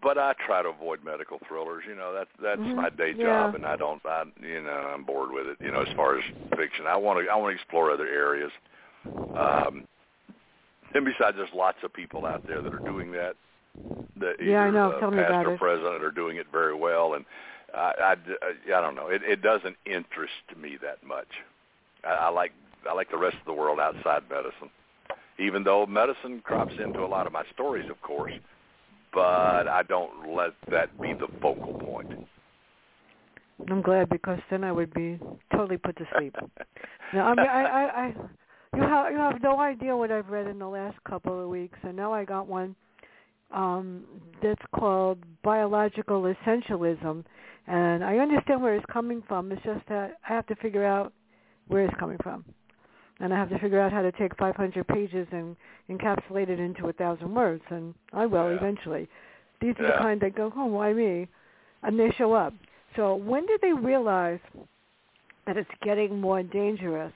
but I try to avoid medical thrillers. You know, that's that's Mhm. my day Yeah. job, and I don't. I you know, I'm bored with it. You know, as far as fiction, I want to I want to explore other areas. Um, and besides, there's lots of people out there that are doing that. That Yeah, I know. Uh, Tell me past about or it. present are doing it very well, and I, I, I don't know. It, it doesn't interest me that much. I, I like I like the rest of the world outside medicine, even though medicine crops into a lot of my stories, of course. but I don't let that be the focal point. I'm glad because then I would be totally put to sleep. (laughs) now, I mean, I, I, I, you have you have no idea what I've read in the last couple of weeks, and now I got one um that's called biological essentialism, and I understand where it's coming from. It's just that I have to figure out where it's coming from, and I have to figure out how to take 500 pages and encapsulate it into a thousand words, and I will Yeah. eventually. These are Yeah. the kind that go, oh, why me? And they show up. So when did they realize that it's getting more dangerous?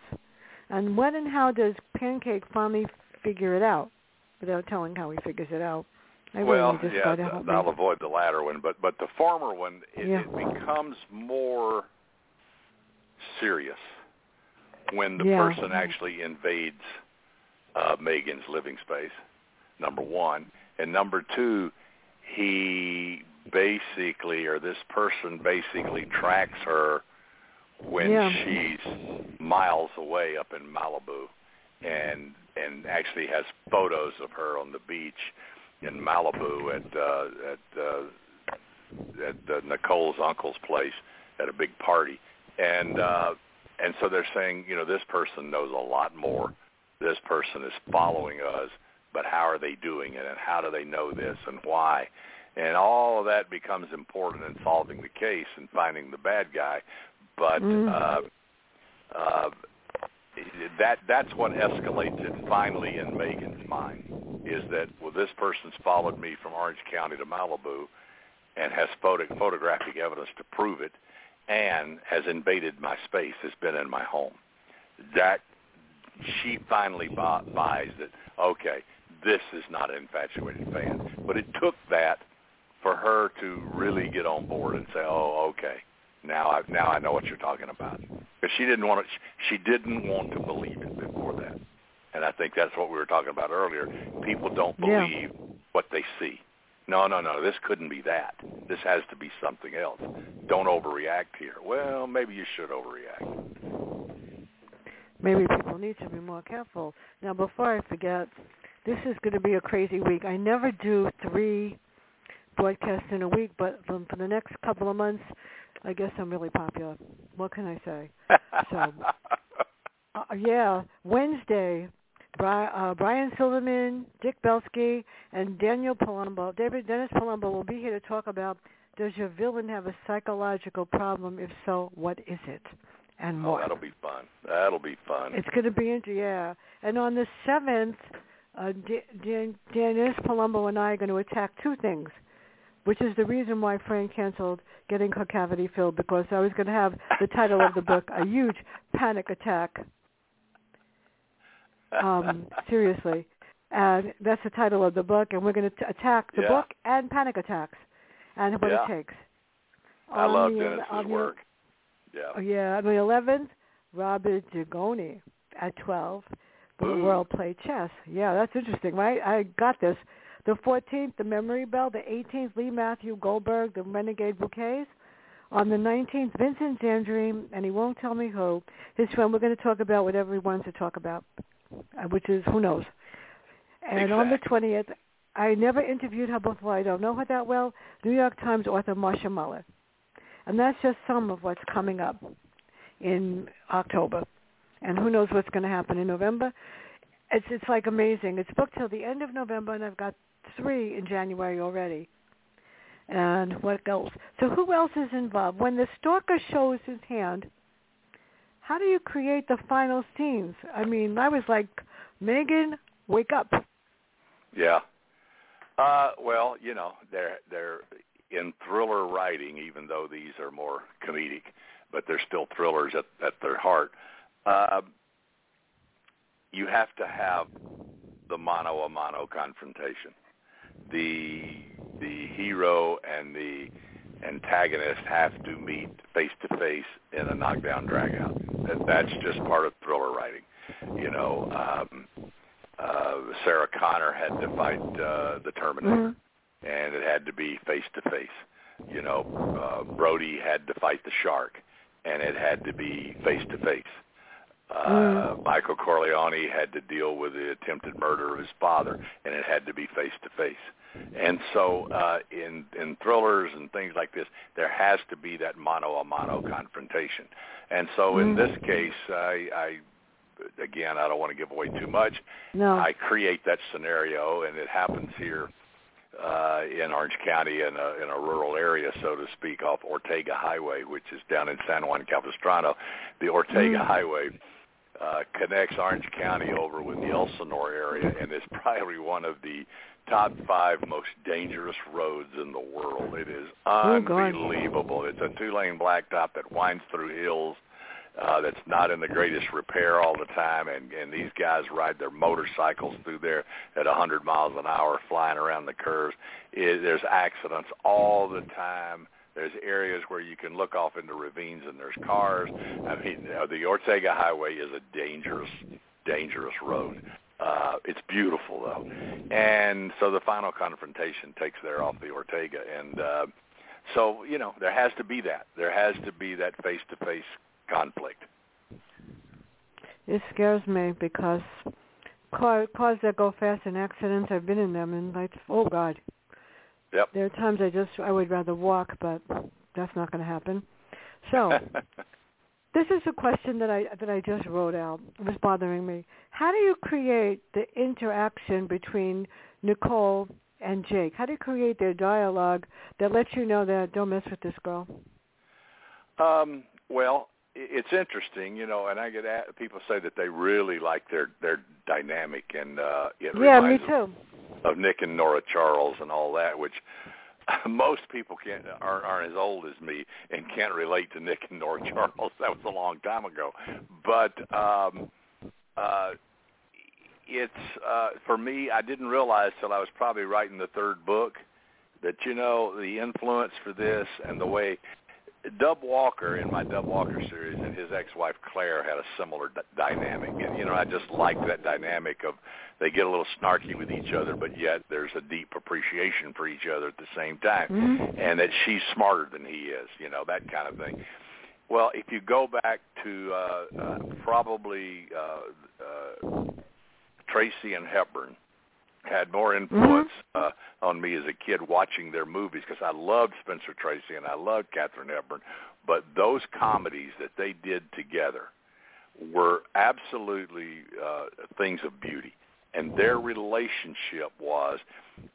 And when and how does Pancake finally figure it out without telling how he figures it out? I really well, this yeah, th- I'll me. avoid the latter one, but but the former one, it, Yeah. it becomes more serious when the Yeah. person actually invades uh, Megan's living space. Number one, and number two, he basically, or this person basically tracks her when Yeah. she's miles away up in Malibu, and and actually has photos of her on the beach in Malibu at uh, at uh, at uh, Nicole's uncle's place at a big party, and uh, and so they're saying, you know, this person knows a lot more. This person is following us, but how are they doing it, and how do they know this, and why? And all of that becomes important in solving the case and finding the bad guy. But Mm. uh, uh, that that's what escalates it finally in Megan's mind is that well this person's followed me from Orange County to Malibu and has photo, photographic evidence to prove it and has invaded my space has been in my home. That she finally bu- buys that okay this is not an infatuated fan. But it took that for her to really get on board and say oh okay now I now I know what you're talking about. Because she didn't want to she didn't want to believe it before that. And I think that's what we were talking about earlier. People don't Yeah. believe what they see no no no this couldn't be that this has to be something else don't overreact here well maybe you should overreact Maybe people need to be more careful. Now, before I forget, this is going to be a crazy week. I never do three broadcasts in a week, but for for the next couple of months, I guess I'm really popular. What can I say? So, (laughs) Uh, yeah, Wednesday, uh, Brian Silverman, Dick Belsky, and Daniel Palumbo, David Dennis Palumbo will be here to talk about does your villain have a psychological problem? If so, what is it? And oh that'll be fun that'll be fun It's going to be into yeah. And on the seventh, uh, D- Dan- Dennis Palumbo and I are going to attack two things, which is the reason why Frank canceled getting her cavity filled because I was going to have the title of the book a huge panic attack. Um, seriously, and that's the title of the book, and we're going to attack the Yeah. book and panic attacks and what Yeah. it takes. I On love the- Dennis's the- work yeah Oh, yeah, on the 11th, Robert Dugoni at 12 for Ooh. World Play Chess. Yeah, that's interesting, right? I got this. The 14th, the Memory Bell. The 18th, Lee Matthew Goldberg, the Renegade Bouquets. On the 19th, Vincent Zandri, and he won't tell me who. His friend, we're going to talk about whatever he wants to talk about, Uh, which is who knows. And on the 20th, I never interviewed her before. I don't know her that well. New York Times author Marcia Muller. And that's just some of what's coming up in October. And who knows what's going to happen in November. It's it's like amazing. It's booked till the end of November, and I've got three in January already. And what else? So who else is involved? When the stalker shows his hand, how do you create the final scenes? I mean, I was like, Megan, wake up. Yeah. Uh, well, you know, they're they're in thriller writing, even though these are more comedic, but they're still thrillers at, at their heart. Uh, you have to have the mano a mano confrontation. The the hero and the antagonist have to meet face to face in a knockdown dragout. That that's just part of thriller writing. You know, um, uh, Sarah Connor had to fight uh, the Terminator, and it had to be face to face. You know, uh, Brody had to fight the shark, and it had to be face to face. Uh, Mm. Michael Corleone had to deal with the attempted murder of his father, and it had to be face to face. And so, uh, in in thrillers and things like this, there has to be that mano a mano confrontation. And so, in Mm. this case, I, I again, I don't want to give away too much. No. I create that scenario, and it happens here uh, in Orange County in a, in a rural area, so to speak, off Ortega Highway, which is down in San Juan Capistrano. The Ortega Mm. Highway uh, connects Orange County over with the Elsinore area, and is probably one of the top five most dangerous roads in the world. It is Oh, unbelievable. It's a two-lane blacktop that winds through hills uh, that's not in the greatest repair all the time, and and these guys ride their motorcycles through there at 100 miles an hour, flying around the curves. It, there's accidents all the time. There's areas where you can look off into ravines and there's cars. I mean, the Ortega Highway is a dangerous, dangerous road. Uh, it's beautiful though, and so the final confrontation takes there off the Ortega, and uh, so you know there has to be that. There has to be that face-to-face conflict. It scares me because car, cars that go fast in accidents, I've been in them, and like, oh God. Yep. There are times I just I would rather walk, but that's not going to happen. So (laughs) this is a question that I that I just wrote out. It was bothering me. How do you create the interaction between Nicole and Jake? How do you create their dialogue that lets you know that don't mess with this girl? Um, well, it's interesting, you know, and I get at, people say that they really like their their dynamic, and uh, it yeah, me reminds them too. Of Nick and Nora Charles and all that, which (laughs) most people can't aren't, aren't as old as me and can't relate to Nick and Nora (laughs) Charles. That was a long time ago, but um, uh, it's uh, for me. I didn't realize till I was probably writing the third book that you know the influence for this and the way Dub Walker in my Dub Walker series and his ex-wife Claire had a similar d- dynamic, and you know I just liked that dynamic of they get a little snarky with each other, but yet there's a deep appreciation for each other at the same time, Mhm. and that she's smarter than he is, you know that kind of thing. Well, if you go back to uh, uh, probably uh, uh, Tracy and Hepburn had more influence uh, on me as a kid watching their movies because I loved Spencer Tracy and I loved Katharine Hepburn. But those comedies that they did together were absolutely uh, things of beauty. And their relationship was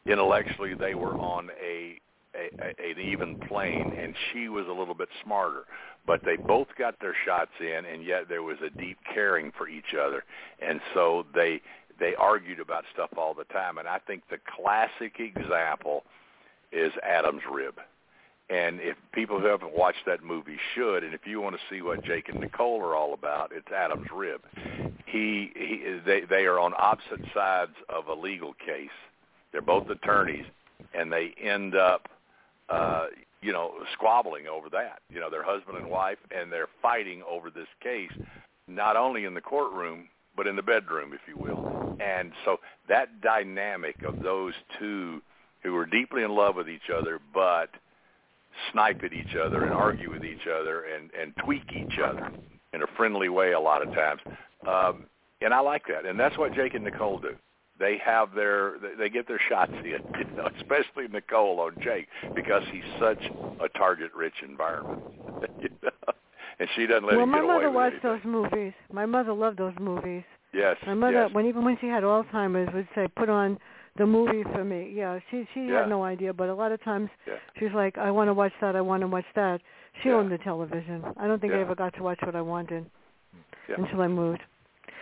intellectually they were on a, a, a an even plane, and she was a little bit smarter. But they both got their shots in, and yet there was a deep caring for each other, and so they they argued about stuff all the time. And I think the classic example is Adam's Rib. And if people who haven't watched that movie should, and if you want to see what Jake and Nicole are all about, it's Adam's Rib. He, he they they are on opposite sides of a legal case. They're both attorneys, and they end up, uh, you know, squabbling over that. You know, they're husband and wife, and they're fighting over this case, not only in the courtroom but in the bedroom, if you will. And so that dynamic of those two who are deeply in love with each other, but snipe at each other and argue with each other and and tweak each other in a friendly way a lot of times. Um, and I like that, and that's what Jake and Nicole do. They have their they- get their shots in, (laughs) you know, especially Nicole on Jake because he's such a target-rich environment. (laughs) you know? And she doesn't let well, my get away mother watched those movies. My mother loved those movies. Yes, My mother, yes. when even when she had Alzheimer's, would say, "Put on the movie for me." Yeah, she she Yeah. had no idea, but a lot of times Yeah. she's like, "I want to watch that. I want to watch that." She Yeah. owned the television. I don't think I ever got to watch what I wanted until I moved.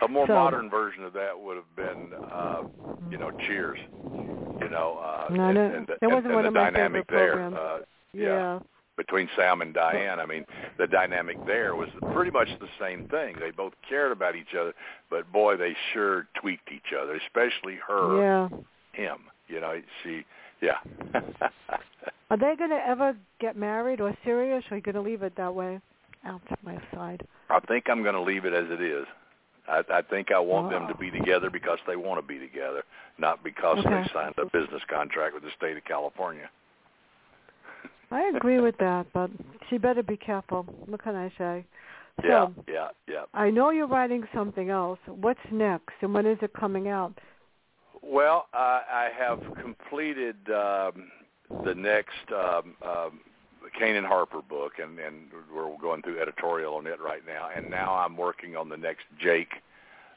A more So- modern version of that would have been, uh, you know, Cheers. You know, uh, No, and, no, and, the- that wasn't and, one the of my dynamic favorite there. programs. Uh, Yeah. Between Sam and Diane. I mean, the dynamic there was pretty much the same thing. They both cared about each other, but boy, they sure tweaked each other, especially her, Yeah. him. You know, she, yeah. (laughs) Are they going to ever get married or serious, or are you going to leave it that way? Out to my side. I think I'm going to leave it as it is. I, I think I want them to oh. be together because they want to be together, not because Okay. they signed a business contract with the state of California. I agree with that, but she better be careful. What can I say? So, yeah, yeah, yeah. I know you're writing something else. What's next, and when is it coming out? Well, uh, I have completed um, the next um, um, Cain and Harper book, and, and we're going through editorial on it right now. And now I'm working on the next Jake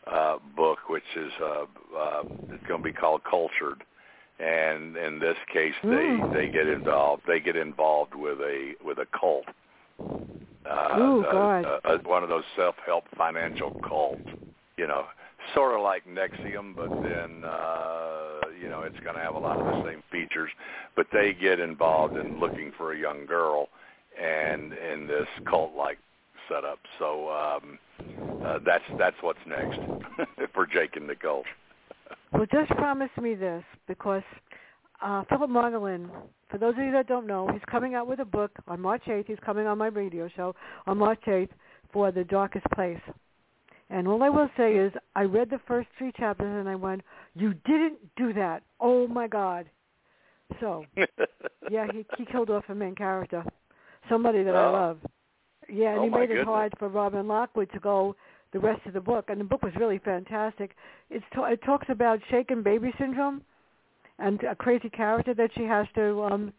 uh, book, which is uh, uh, it's going to be called Cultured. And in this case, they Mm. they get involved. They get involved with a with a cult. Uh, Ooh, God. uh, uh, one of those self-help financial cults. You know, sort of like NXIVM, but then uh, you know it's going to have a lot of the same features. But they get involved in looking for a young girl, and in this cult-like setup. So um, uh, that's that's what's next (laughs) for Jake and Nicole. Well, just promise me this, because uh, Philip Margolin, for those of you that don't know, he's coming out with a book on March 8th. He's coming on my radio show on March 8th for The Darkest Place. And all I will say is I read the first three chapters and I went, you didn't do that. Oh, my God. So, (laughs) yeah, he, he killed off a main character, somebody that I Oh. love. Yeah, and Oh, he made it goodness. hard for Robin Lockwood to go the rest of the book, and the book was really fantastic. It's to, it talks about shaken baby syndrome and a crazy character that she has to um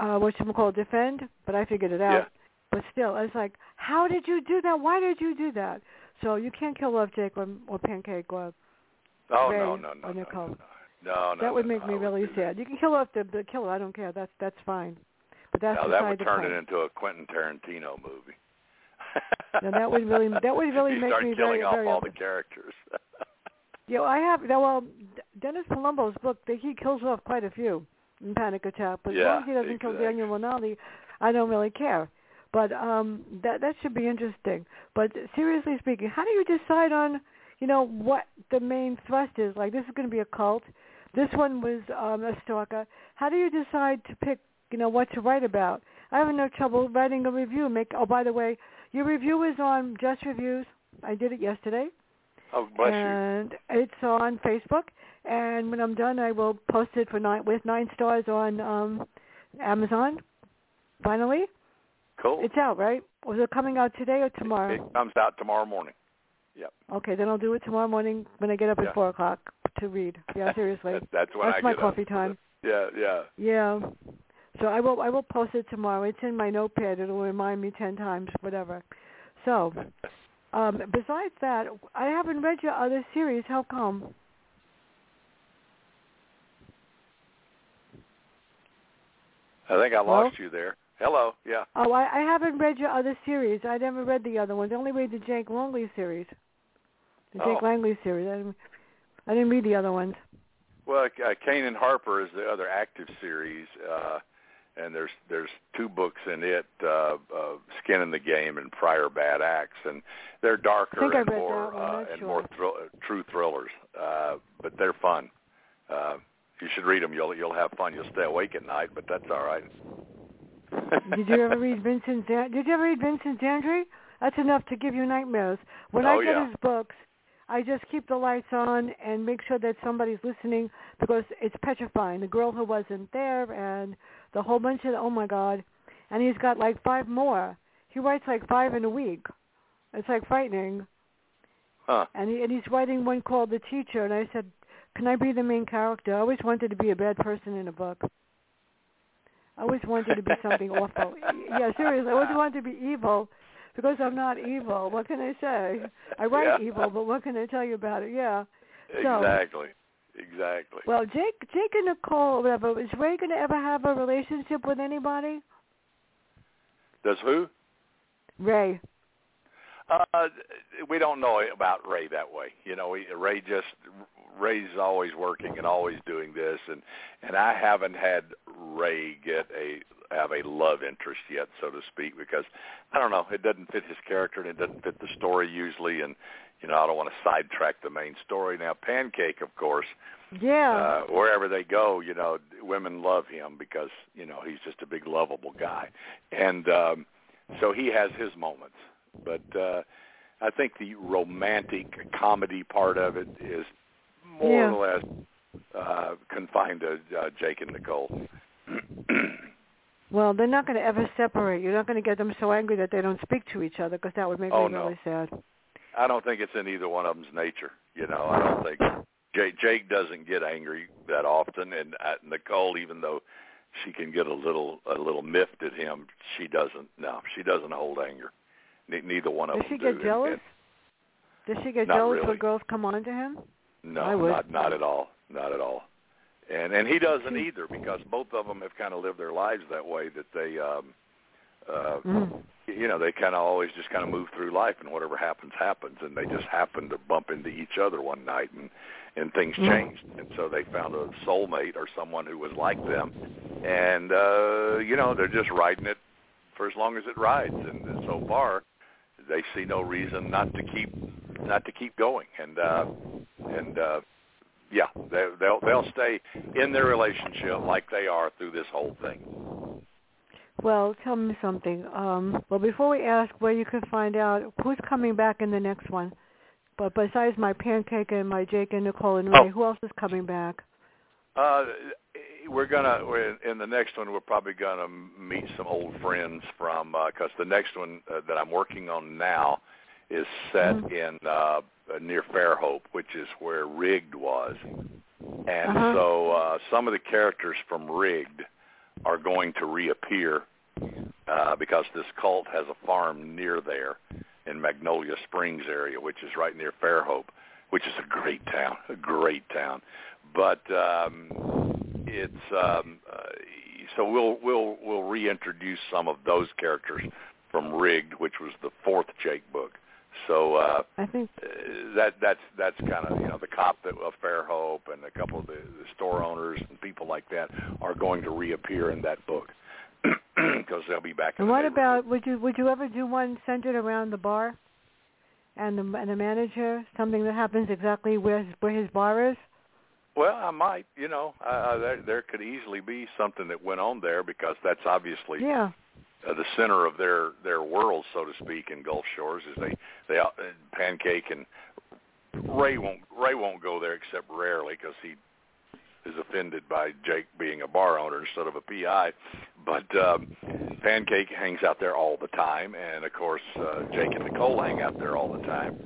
uh what you call defend, but I figured it out. Yeah. But still, I was like, how did you do that? Why did you do that? So you can't kill off Jake or, or Pancake or Oh Ray no no no or no Nicole. no no no. that would make no, me really sad. You can kill off the, the killer. I don't care. That's that's fine. But that's Now that would turn it into a Quentin Tarantino movie. Now, that would really- that would really make start me killing very- off very all upset. the characters. (laughs) Yeah, well, I have. now, Well, Dennis Palumbo's book, he kills off quite a few in Panic Attack, but as long as he doesn't kill. Daniel Rinaldi, I don't really care. But um that that should be interesting. But seriously speaking, how do you decide on, you know, what the main thrust is? Like this is going to be a cult. This one was um a stalker. How do you decide to pick, you know, what to write about? I have no trouble writing a review. Make oh, by the way, your review is on Just Reviews. I did it yesterday oh bless you. and it's on Facebook. And when I'm done, I will post it for nine with nine stars on um, Amazon. Finally, Cool. it's out, right? Was it coming out today or tomorrow? It, it comes out tomorrow morning. Yep. okay, then I'll do it tomorrow morning when I get up Yeah. at four o'clock to read. Yeah, (laughs) seriously. That- that's when That's I my coffee up. time. Yeah, yeah. Yeah. So I will I will post it tomorrow. It's in my notepad. It'll remind me ten times, whatever. So, um, besides that, I haven't read your other series. How come? I think I Hello? lost you there. Hello. Yeah. Oh, I, I haven't read your other series. I never read the other ones. I only read the Jake Longly series. The Jake Oh. Longly series. I didn't, I didn't read the other ones. Well, uh, Cain and Harper is the other active series, uh, and there's there's two books in it, uh, uh, Skin in the Game and Prior Bad Acts, and they're darker and more uh, and sure. more thrill, true thrillers, uh, but they're fun. Uh, you should read them. You'll you'll have fun. You'll stay awake at night, but that's all right. (laughs) Did you ever read Vincent? Dan- Did you ever read Vincent Zandri? That's enough to give you nightmares. When Oh, I get yeah. his books, I just keep the lights on and make sure that somebody's listening because it's petrifying. The girl who wasn't there and the whole bunch of oh my god, and he's got like five more. He writes like five in a week. It's like frightening. Huh. and he, and he's writing one called The Teacher, and I said, "Can I be the main character?" I always wanted to be a bad person in a book. I always wanted to be something (laughs) awful. Yeah, seriously, I always wanted to be evil because I'm not evil. What can I say? I write Yeah. evil, but what can I tell you about it? Yeah. So- Exactly. Well, Jake, Jake and Nicole, whatever. Is Ray going to ever have a relationship with anybody? Does who? Ray. Uh, we don't know about Ray that way. You know, he, Ray just Ray's always working and always doing this, and and I haven't had Ray get a have a love interest yet, so to speak, because I don't know, it doesn't fit his character and it doesn't fit the story usually, and you know, I don't want to sidetrack the main story. Now, Pancake, of course, Yeah. uh, wherever they go, you know, women love him because you know he's just a big lovable guy, and um, so he has his moments. But uh, I think the romantic comedy part of it is more Yeah. or less uh, confined to uh, Jake and Nicole. (clears throat) Well, they're not going to ever separate. You're not going to get them so angry that they don't speak to each other because that would make Oh, me no. really sad. I don't think it's in either one of them's nature. You know, I don't think Jake, Jake doesn't get angry that often, and uh, Nicole, even though she can get a little a little miffed at him, she doesn't. No, she doesn't hold anger. Ne- neither one of Does them Does she get do. And- jealous? Does she get jealous really. when girls come on to him? no, not not at all. Not at all. And and he doesn't either because both of them have kind of lived their lives that way that they um uh Mm. You know, they kind of always just kind of move through life, and whatever happens, happens. And they just happened to bump into each other one night, and and things Mhm. changed. And so they found a soulmate or someone who was like them, and uh, you know, they're just riding it for as long as it rides. And, and so far, they see no reason not to keep not to keep going. And uh, and uh, yeah, they, they'll they'll stay in their relationship like they are through this whole thing. Well, tell me something. Um, well, before we ask where you can find out who's coming back in the next one, but besides my pancake and my Jake and Nicole and Ray, Oh. who else is coming back? Uh, we're gonna we're, in the next one. We're probably gonna meet some old friends from because the next one uh, that I'm working on now is set Mhm. in uh, near Fairhope, which is where Rigged was, and Uh-huh. so uh, some of the characters from Rigged are going to reappear uh, because this cult has a farm near there in Magnolia Springs area, which is right near Fairhope, which is a great town, a great town. But um, it's um, uh, so we'll we'll we'll reintroduce some of those characters from Rigged, which was the fourth Jake book. So uh, I think uh, that that's that's kind of you know the cop that of Fairhope and a couple of the, the store owners and people like that are going to reappear in that book (clears throat) because they'll be back. In what about would you would you ever do one centered around the bar and the and the manager? Something that happens exactly where his, where his bar is. Well, I might. You know, uh, there there could easily be something that went on there because that's obviously Yeah. uh, the center of their their world, so to speak, in Gulf Shores. Is they they uh, pancake and Ray won't Ray won't go there except rarely because he is offended by Jake being a bar owner instead of a PI. But um, Pancake hangs out there all the time, and of course uh, Jake and Nicole hang out there all the time.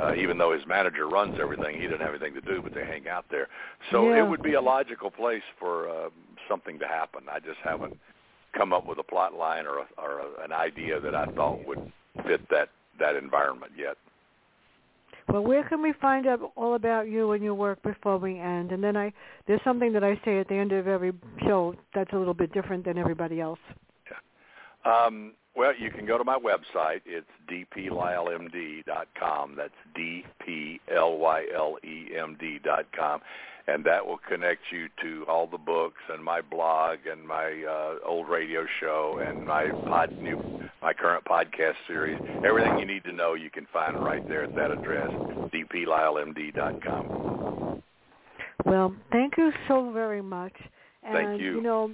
Uh, even though his manager runs everything, he doesn't have anything to do, but they hang out there. So Yeah. it would be a logical place for uh, something to happen. I just haven't come up with a plot line or, a, or a, an idea that I thought would fit that that environment yet. Well, where can we find out all about you and your work before we end? And then I there's something that I say at the end of every show that's a little bit different than everybody else. Um, well, you can go to my website. It's dplylemd.com. That's D-P-L-Y-L-E-M-D dot com. And that will connect you to all the books and my blog and my uh, old radio show and my pod, new, my current podcast series. Everything you need to know you can find right there at that address, dplylemd.com. Well, thank you so very much. And Thank you. you know,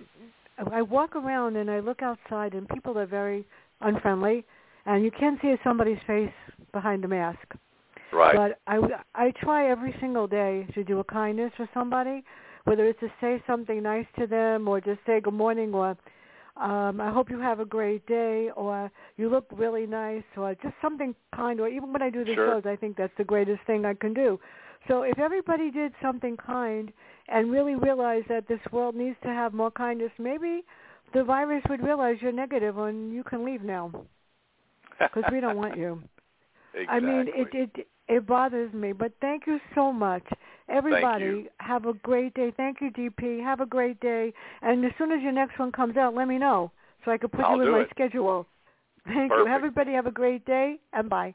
I walk around and I look outside and people are very unfriendly and you can't see somebody's face behind the mask. Right. But I I try every single day to do a kindness for somebody, whether it's to say something nice to them or just say good morning or um, I hope you have a great day or you look really nice or just something kind or even when I do the Sure. shows I think that's the greatest thing I can do. So if everybody did something kind and really realize that this world needs to have more kindness, maybe the virus would realize you're negative and you can leave now because we don't want you. exactly. (laughs) I mean, it it it bothers me, but thank you so much. Everybody, have a great day. Thank you, DP. Have a great day. And as soon as your next one comes out, let me know so I can put I'll you in my it. schedule. Thank you. Everybody have a great day and bye.